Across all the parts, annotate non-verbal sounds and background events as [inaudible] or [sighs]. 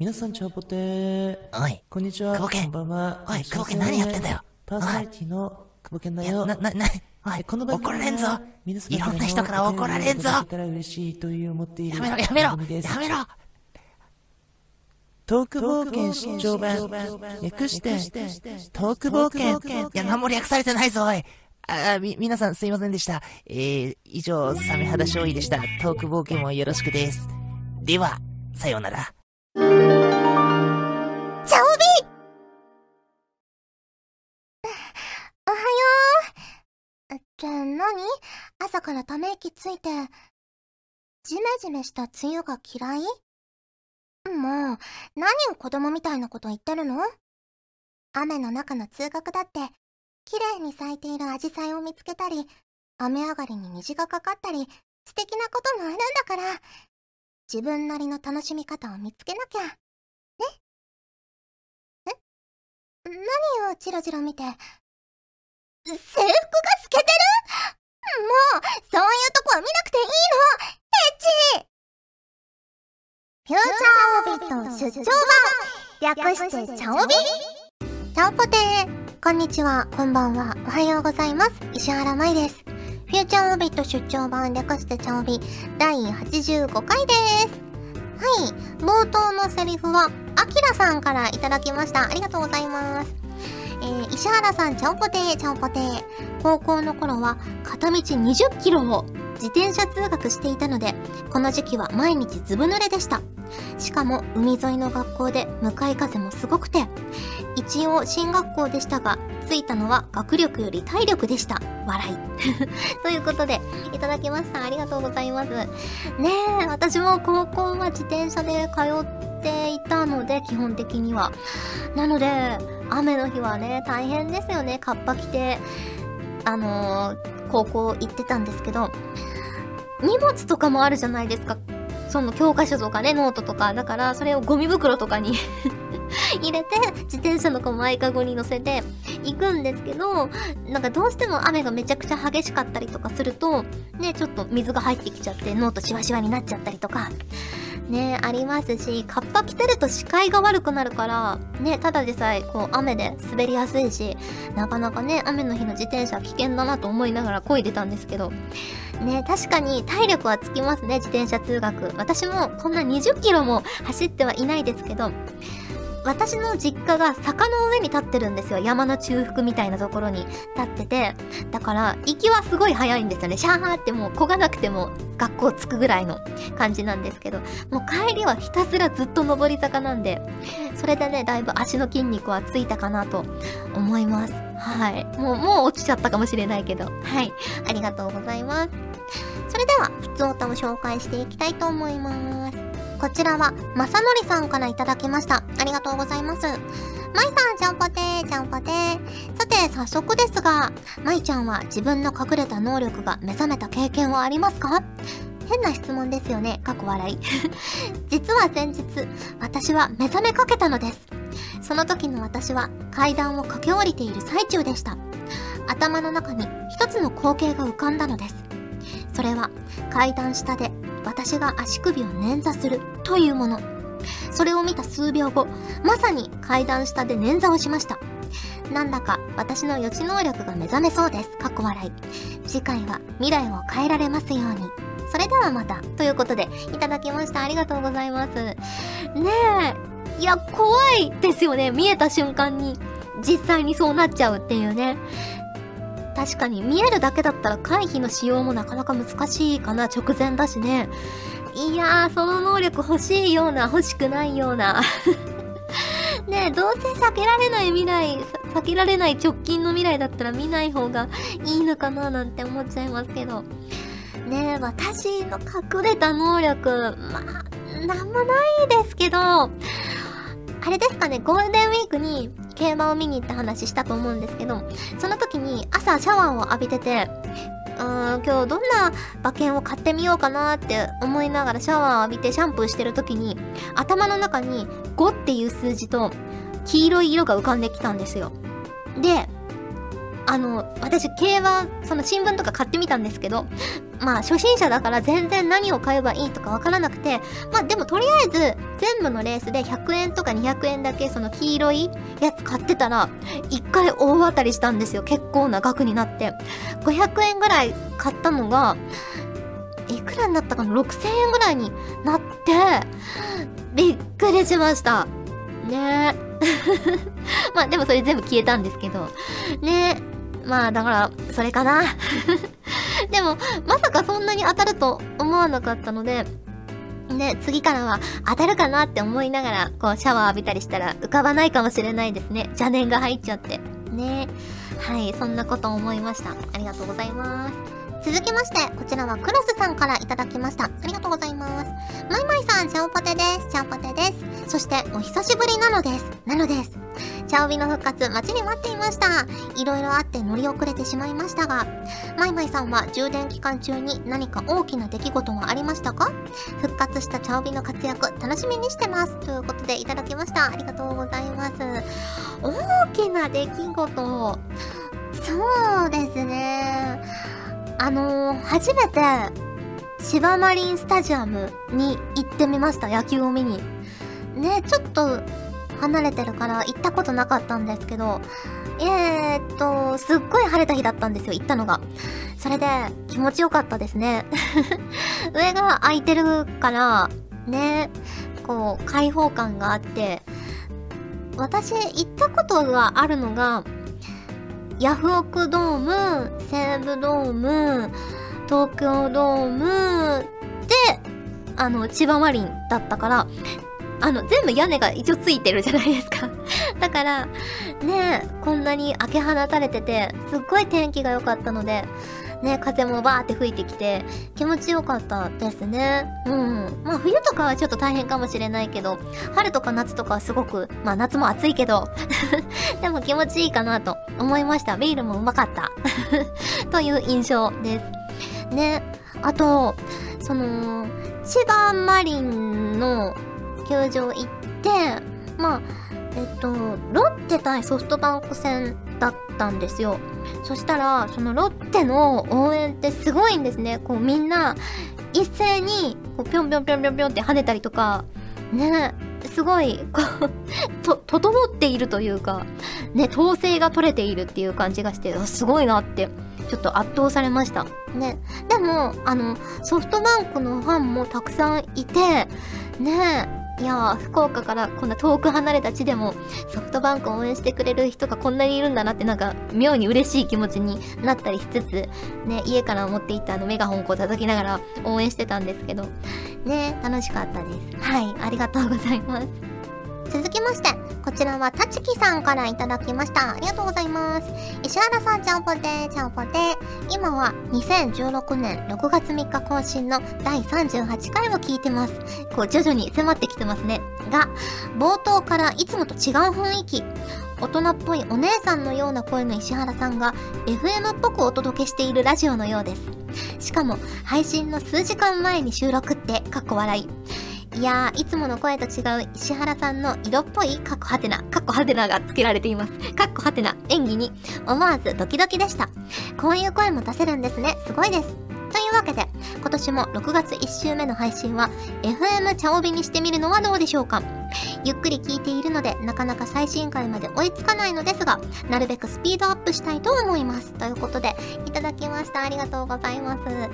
皆さん、チャオポテー。おい、こんにちは。久保健こんばんは。おい久保健何やってんだよパーソナリティの久保健だよ。な、な、な、おい、この番組怒られんぞいろんな人から怒られんぞやめろ、やめろやめろトーク冒険出張版。略して、トーク冒険。いや、何も略されてないぞ、おい。あ、み、皆さんすいませんでした。えー、以上、サメ肌勝利でした。トーク冒険もよろしくです。では、さようなら。チャオビ [sighs] おはよう。って何？朝からため息ついて、ジメジメした梅雨が嫌い？もう、何を子供みたいなこと言ってるの？雨の中の通学だって、綺麗に咲いているアジサイを見つけたり、雨上がりに虹がかかったり、素敵なこともあるんだから、自分なりの楽しみ方を見つけなきゃ。ねえ？何をチロチロ見て？制服が透けてる？もう、そういうとこは見なくていいの？エッチ！フューチャーオビット出張版！略してチャオビ？チャオポテー。こんにちは、こんばんは、おはようございます。石原舞です。フューチャーオビット出張版略してチャオビ第85回です。はい、冒頭のセリフは、あきらさんからいただきました。ありがとうございます。えー、石原さん、ちゃんぽてー、ちゃんぽてー。高校の頃は、片道20キロを自転車通学していたので、この時期は毎日ずぶ濡れでした。しかも、海沿いの学校で向かい風もすごくて、一応進学校でしたが、ついたのは学力より体力でした。笑い。[laughs] ということで、いただきました。ありがとうございます。ねえ、私も高校は自転車で通っていたので、基本的には。なので、雨の日はね、大変ですよね。カッパ着て、あのー高校行ってたんですけど、荷物とかもあるじゃないですか。その教科書とかね、ノートとか。だから、それをゴミ袋とかに [laughs] 入れて、自転車のこう前かごに乗せて行くんですけど、なんかどうしても雨がめちゃくちゃ激しかったりとかすると、ね、ちょっと水が入ってきちゃって、ノートシワシワになっちゃったりとか、ね、ありますし、カッパ着てると視界が悪くなるから、ね、ただでさえ、こう、雨で滑りやすいし、なかなかね、雨の日の自転車危険だなと思いながら漕いでたんですけど、ね、確かに体力はつきますね、自転車通学。私もこんな20キロも走ってはいないですけど、私の実家が坂の上に立ってるんですよ。山の中腹みたいなところに立ってて。だから、行きはすごい早いんですよね。シャーってもう漕がなくても学校着くぐらいの感じなんですけど、もう帰りはひたすらずっと上り坂なんで、それでね、だいぶ足の筋肉はついたかなと思います。はい。もう、もう落ちちゃったかもしれないけど。はい。ありがとうございます。それでは、普通歌を紹介していきたいと思います。こちらは、まさのりさんからいただきました。ありがとうございます。まいさん、ちゃんぽてー、ちゃんぽてー。さて、早速ですが、まいちゃんは自分の隠れた能力が目覚めた経験はありますか？変な質問ですよね。過去笑い。[laughs] 実は先日、私は目覚めかけたのです。その時の私は階段を駆け下りている最中でした。頭の中に一つの光景が浮かんだのです。それは階段下で私が足首を捻挫するというもの。それを見た数秒後、まさに階段下で捻挫をしました。なんだか私の予知能力が目覚めそうです。かっこ笑い。次回は未来を変えられますように。それではまた。ということで、いただきました。ありがとうございます。ねえ。いや、怖いですよね。見えた瞬間に、実際にそうなっちゃうっていうね。確かに見えるだけだったら回避のしようもなかなか難しいかな。直前だしね。いやー、その能力欲しいような、欲しくないような。[laughs] ねえ、どうせ避けられない未来、避けられない直近の未来だったら見ない方がいいのかななんて思っちゃいますけど。ねえ、私の隠れた能力、まあ、なんもないですけど、あれですかね、ゴールデンウィークに競馬を見に行った話したと思うんですけど、その時に朝シャワーを浴びてて、うーん、今日どんな馬券を買ってみようかなって思いながらシャワーを浴びてシャンプーしてる時に、頭の中に5っていう数字と黄色い色が浮かんできたんですよ。で、あの、私、競馬、その新聞とか買ってみたんですけど、まあ、初心者だから全然何を買えばいいとかわからなくて、まあ、でもとりあえず、全部のレースで100円とか200円だけ、その黄色いやつ買ってたら、1回大当たりしたんですよ。結構な額になって。500円ぐらい買ったのが、いくらになったかな ?6000 円ぐらいになって、びっくりしました。ねえ。[laughs] まあでもそれ全部消えたんですけど。ねえ。まあだから、それかな。[laughs] でも、まさかそんなに当たると思わなかったので、ね、次からは当たるかなって思いながら、こうシャワー浴びたりしたら浮かばないかもしれないですね。邪念が入っちゃって。ねはい、そんなこと思いました。ありがとうございます。続きまして、こちらはクロスさんからいただきました。ありがとうございます。マイマイさん、チャオポテです。チャオポテです。そして、お久しぶりなのです。なのです。チャオビの復活、待ちに待っていました。いろいろあって乗り遅れてしまいましたが、マイマイさんは充電期間中に何か大きな出来事はありましたか？復活したチャオビの活躍、楽しみにしてます。ということでいただきました。ありがとうございます。大きな出来事。そうですね。あのー、初めて、芝マリンスタジアムに行ってみました、野球を見に。ね、ちょっと離れてるから行ったことなかったんですけど、えーっと、すっごい晴れた日だったんですよ、行ったのが。それで、気持ちよかったですね。[laughs] 上が空いてるから、ね、こう、開放感があって、私、行ったことがあるのが、ヤフオクドーム、西武ドーム、東京ドームで、あの、千葉マリンだったから、あの、全部屋根が一応ついてるじゃないですか。[laughs] だから、ねこんなに開け放たれてて、すっごい天気が良かったので、ね風もバーって吹いてきて、気持ちよかったですね。うん。まあ冬とかはちょっと大変かもしれないけど、春とか夏とかはすごく、まあ夏も暑いけど、[laughs] でも気持ちいいかなと思いました。ビールもうまかった。[laughs] という印象です。ね。あと、その、千葉マリンの球場行って、まあ、えっと、ロッテ対ソフトバンク戦だったんですよ。そしたら、そのロッテの応援ってすごいんですね。こうみんな、一斉に、こうぴょんぴょんぴょんぴょんぴょんって跳ねたりとか、ね、すごい、こう、[laughs] と、整っているというか、ね、統制が取れているっていう感じがして、すごいなって、ちょっと圧倒されました。ね。でも、あの、ソフトバンクのファンもたくさんいて、ねいやー、福岡からこんな遠く離れた地でもソフトバンクを応援してくれる人がこんなにいるんだなってなんか妙に嬉しい気持ちになったりしつつ、ね、家から持っていったあのメガホンを叩きながら応援してたんですけど、ね、楽しかったです。はい、ありがとうございます。続きまして、こちらはたちきさんからいただきました。ありがとうございます。石原さん、ちゃんぽて、ちゃんぽて。今は2016年6月3日更新の第38回を聞いてます。こう徐々に迫ってきてますね。が、冒頭からいつもと違う雰囲気。大人っぽいお姉さんのような声の石原さんが FM っぽくお届けしているラジオのようです。しかも、配信の数時間前に収録って、かっこ笑い。いやー、いつもの声と違う石原さんの色っぽいかっこはてな、かっこはてながつけられています。かっこはてな演技に思わずドキドキでした。こういう声も出せるんですね。すごいです。というわけで、今年も6月1週目の配信は FM 茶帯にしてみるのはどうでしょうか？ゆっくり聞いているので、なかなか最新回まで追いつかないのですが、なるべくスピードアップしたいと思います。ということで、いただきました。ありがとうございます。ね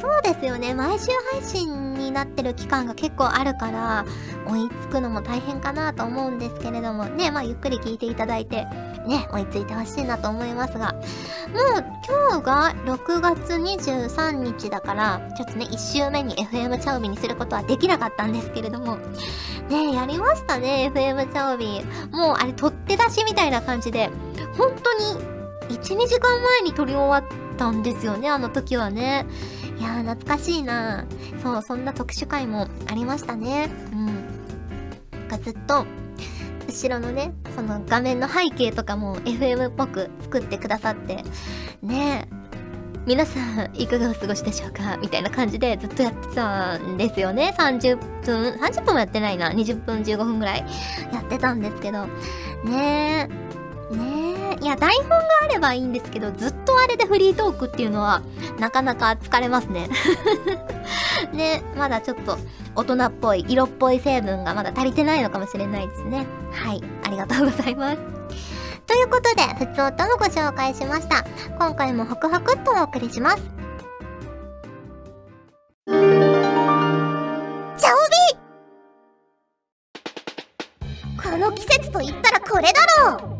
そうですよね。毎週配信になってる期間が結構あるから、追いつくのも大変かなと思うんですけれども、ね、まあゆっくり聞いていただいて、ね、追いついてほしいなと思いますが、もう今日が6月23日だから、ちょっとね、1週目に FM チャウビにすることはできなかったんですけれども、ねえやりましたね、FM チャウビ。もうあれ、取って出しみたいな感じで、本当に1、2時間前に撮り終わったんですよね、あの時はね。いやー、懐かしいなそう、そんな特殊回もありましたね。うん。なんかずっと、後ろのね、その画面の背景とかも FM っぽく作ってくださって、ねえ、皆さんいかがお過ごしでしょうか？みたいな感じでずっとやってたんですよね。30分、30分もやってないな。20分15分ぐらいやってたんですけど、ねえ、ねえいや、台本があればいいんですけど、ずっとあれでフリートークっていうのは、なかなか疲れますね。[laughs] ね、まだちょっと、大人っぽい、色っぽい成分がまだ足りてないのかもしれないですね。はい、ありがとうございます。ということで、ふつおとのご紹介しました。今回もホクホクっとお送りします。チャオビこの季節と言ったらこれだろう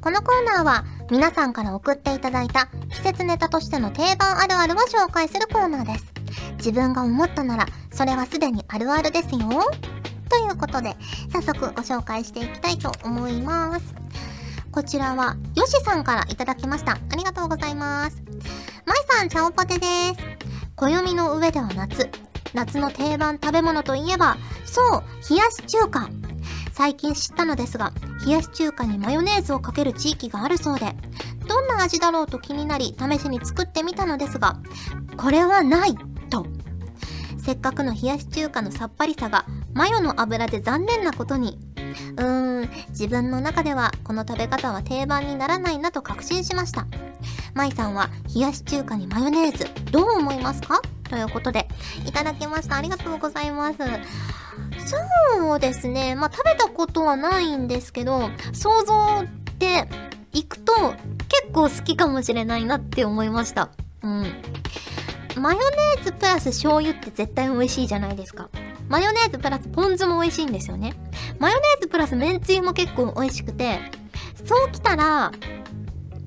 このコーナーは皆さんから送っていただいた季節ネタとしての定番あるあるを紹介するコーナーです。自分が思ったならそれはすでにあるあるですよ。ということで早速ご紹介していきたいと思います。こちらはよしさんからいただきました。ありがとうございます。まいさん、ちゃおポテです。暦の上では夏。夏の定番食べ物といえば、そう、冷やし中華。最近知ったのですが、冷やし中華にマヨネーズをかける地域があるそうで、どんな味だろうと気になり試しに作ってみたのですが、これはないと。せっかくの冷やし中華のさっぱりさがマヨの油で残念なことに。うーん、自分の中ではこの食べ方は定番にならないなと確信しました。舞さんは冷やし中華にマヨネーズどう思いますか？ということで、いただきました。ありがとうございます。そうですね。まあ、食べたことはないんですけど、想像でいくと結構好きかもしれないなって思いました。うん。マヨネーズプラス醤油って絶対美味しいじゃないですか。マヨネーズプラスポン酢も美味しいんですよね。マヨネーズプラスめんつゆも結構美味しくて、そうきたら、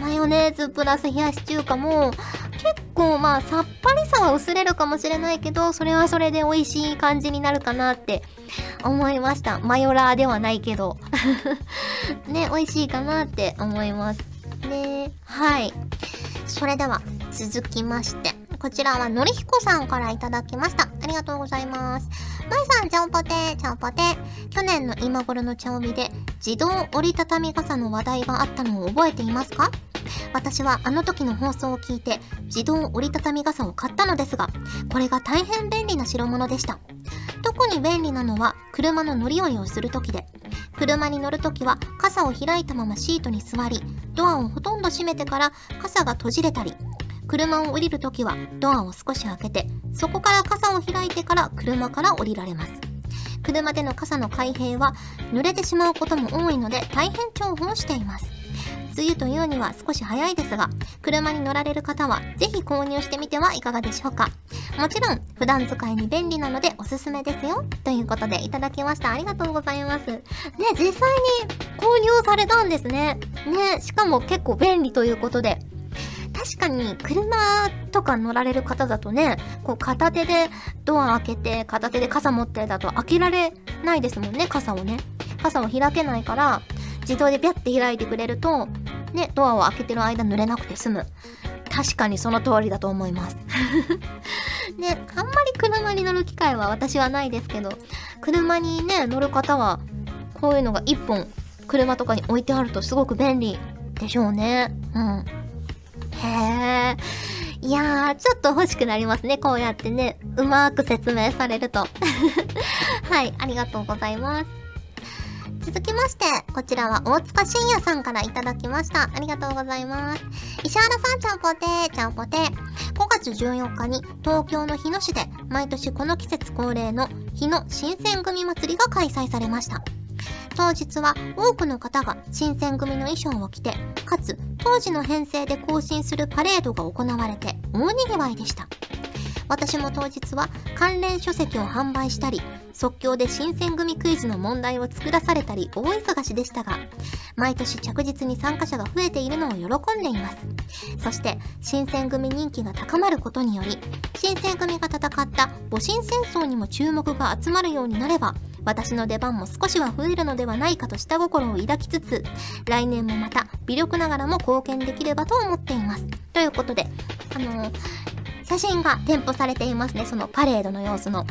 マヨネーズプラス冷やし中華も結構まあさっぱりさは薄れるかもしれないけど、それはそれで美味しい感じになるかなって思いました。マヨラーではないけど。[laughs] ね、美味しいかなって思います。ね、はい。それでは続きまして、こちらはのりひこさんからいただきました。ありがとうございます。まいさん、ちゃんぽてちゃんぽて去年の今頃の茶帯で自動折りたたみ傘の話題があったのを覚えていますか？私はあの時の放送を聞いて自動折りたたみ傘を買ったのですが、これが大変便利な代物でした。特に便利なのは車の乗り降りをする時で、車に乗るときは傘を開いたままシートに座り、ドアをほとんど閉めてから傘が閉じれたり、車を降りるときはドアを少し開けて、そこから傘を開いてから車から降りられます。車での傘の開閉は濡れてしまうことも多いので大変重宝しています。梅雨というには少し早いですが、車に乗られる方はぜひ購入してみてはいかがでしょうか。もちろん、普段使いに便利なのでおすすめですよ。ということでいただきました。ありがとうございます。ね、実際に購入されたんですね。ね、しかも結構便利ということで。確かに車とか乗られる方だとね、こう片手でドア開けて片手で傘持ってだと開けられないですもんね、傘をね。傘を開けないから、自動でビャって開いてくれると、ね、ドアを開けてる間濡れなくて済む。確かにその通りだと思います。[laughs] ね、あんまり車に乗る機会は私はないですけど、車にね、乗る方は、こういうのが1本、車とかに置いてあるとすごく便利でしょうね。うん。へえ。いやー、ちょっと欲しくなりますね。こうやってね、うまーく説明されると。[laughs] はい、ありがとうございます。続きまして、こちらは大塚信也さんからいただきました。ありがとうございます。石原さん、ちゃんぽてー、ちゃんぽてー。5月14日に東京の日野市で毎年この季節恒例の日野新選組祭りが開催されました。当日は多くの方が新選組の衣装を着て、かつ当時の編成で行進するパレードが行われて大にぎわいでした。私も当日は関連書籍を販売したり、即興で新選組クイズの問題を作らされたり大忙しでしたが、毎年着実に参加者が増えているのを喜んでいます。そして、新選組人気が高まることにより、新選組が戦った戊辰戦争にも注目が集まるようになれば、私の出番も少しは増えるのではないかと下心を抱きつつ、来年もまた微力ながらも貢献できればと思っています。ということで、あのー、写真が添付されていますね。そのパレードの様子の。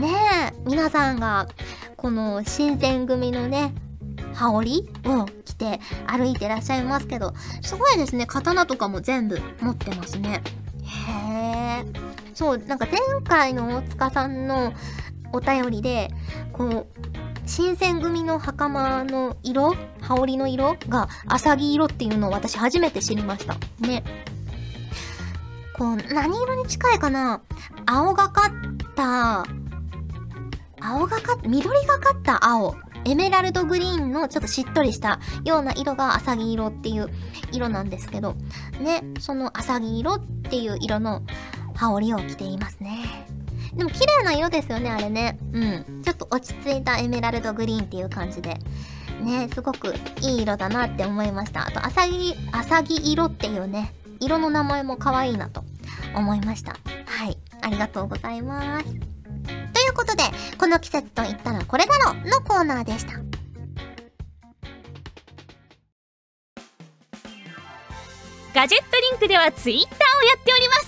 ねえ、皆さんが、この新選組のね、羽織を着て歩いてらっしゃいますけど、すごいですね。刀とかも全部持ってますね。へえ。そう、なんか前回の大塚さんのお便りで、こう、新選組の袴の色羽織の色がアサギ色っていうのを私初めて知りました。ね。こう、何色に近いかな？青がかった、青がかった緑がかった青。エメラルドグリーンのちょっとしっとりしたような色がアサギ色っていう色なんですけど、ね、そのアサギ色っていう色の羽織を着ていますね。でも綺麗な色ですよね、あれね。うん。ちょっと落ち着いたエメラルドグリーンっていう感じで。ね、すごくいい色だなって思いました。あと、アサギ、アサギ色っていうね、色の名前も可愛いなと思いました。はい。ありがとうございます。ということで、この季節と言ったらこれだろのコーナーでした。ガジェットリンクではツイッターをやっております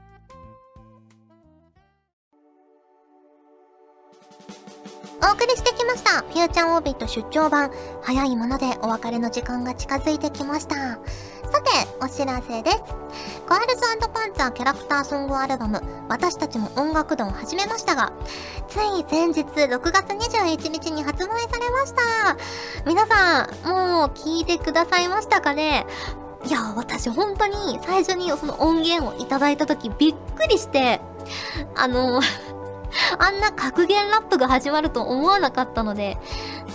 ました。フューチャーオービット出張版。早いものでお別れの時間が近づいてきました。さて、お知らせです。ガールズパンツァーキャラクターソングアルバム、私たちも音楽堂を始めましたが、つい先日6月21日に発売されました。皆さん、もう聞いてくださいましたかね？いや、私本当に最初にその音源をいただいた時びっくりして、あの、あんな格言ラップが始まると思わなかったので、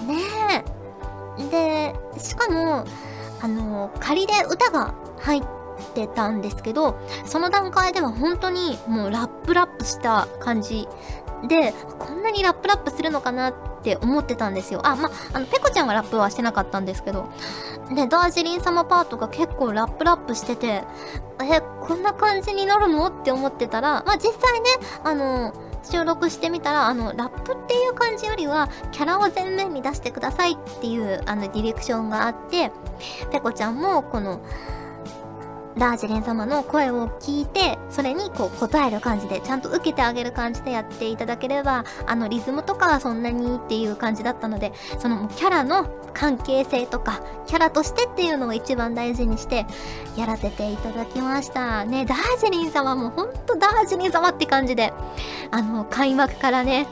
ねえ。で、しかも、あの、仮で歌が入ってたんですけど、その段階では本当にもうラップラップした感じで、こんなにラップラップするのかなって思ってたんですよ。あ、ま、あの、ペコちゃんはラップはしてなかったんですけど、で、ダージリン様パートが結構ラップラップしてて、え、こんな感じになるの？って思ってたら、まあ、実際ね、あの、収録してみたら、あの、ラップっていう感じよりは、キャラを前面に出してくださいっていう、あの、ディレクションがあって、ペコちゃんも、この、ダージリン様の声を聞いて、それにこう答える感じで、ちゃんと受けてあげる感じでやっていただければ、あのリズムとかはそんなにっていう感じだったので、そのキャラの関係性とか、キャラとしてっていうのを一番大事にして、やらせていただきました。ね、ダージリン様もほんとダージリン様って感じで、あの、開幕からね、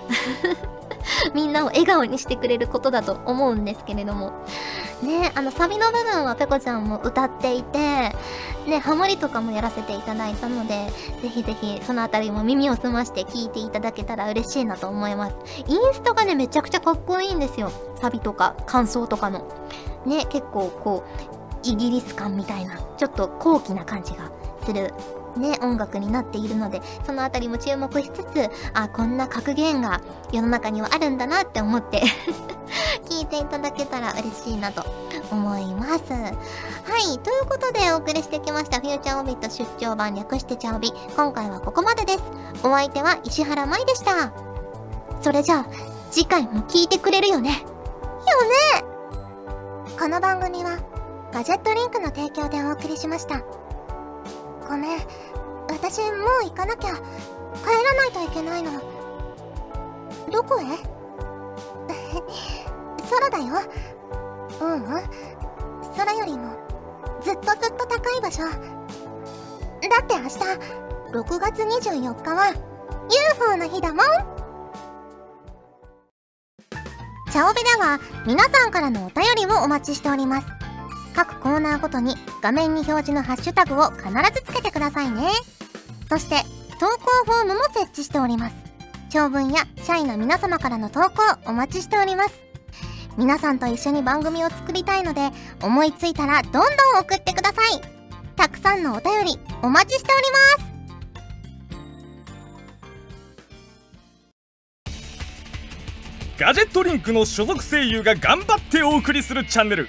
[laughs] みんなを笑顔にしてくれることだと思うんですけれども。ね、あの、サビの部分はペコちゃんも歌っていて、ね、ハモリとかもやらせていただいたので、ぜひぜひそのあたりも耳を澄まして聞いていただけたら嬉しいなと思います。インストがね、めちゃくちゃかっこいいんですよ。サビとか感想とかの。ね、結構こう、イギリス感みたいな、ちょっと高貴な感じがする。ね、音楽になっているので、そのあたりも注目しつつ、あ、こんな格言が世の中にはあるんだなって思って [laughs] 聞いていただけたら嬉しいなと思います。はい、ということでお送りしてきましたフューチャーオビット出張版略してチャオビ。今回はここまでです。お相手は石原舞でした。それじゃあ、次回も聞いてくれるよね。よねこの番組は、ガジェットリンクの提供でお送りしました。ごめん、私もう行かなきゃ。帰らないといけないの。どこへ？[laughs] 空だよ。ううん。空よりも、ずっとずっと高い場所。だって明日、6月24日は、UFO の日だもんチャオベでは、皆さんからのお便りをお待ちしております。各コーナーごとに画面に表示のハッシュタグを必ずつけてくださいね。そして、投稿フォームも設置しております。長文や社員の皆様からの投稿お待ちしております。皆さんと一緒に番組を作りたいので、思いついたらどんどん送ってください。たくさんのお便りお待ちしております。ガジェットリンクの所属声優が頑張ってお送りするチャンネル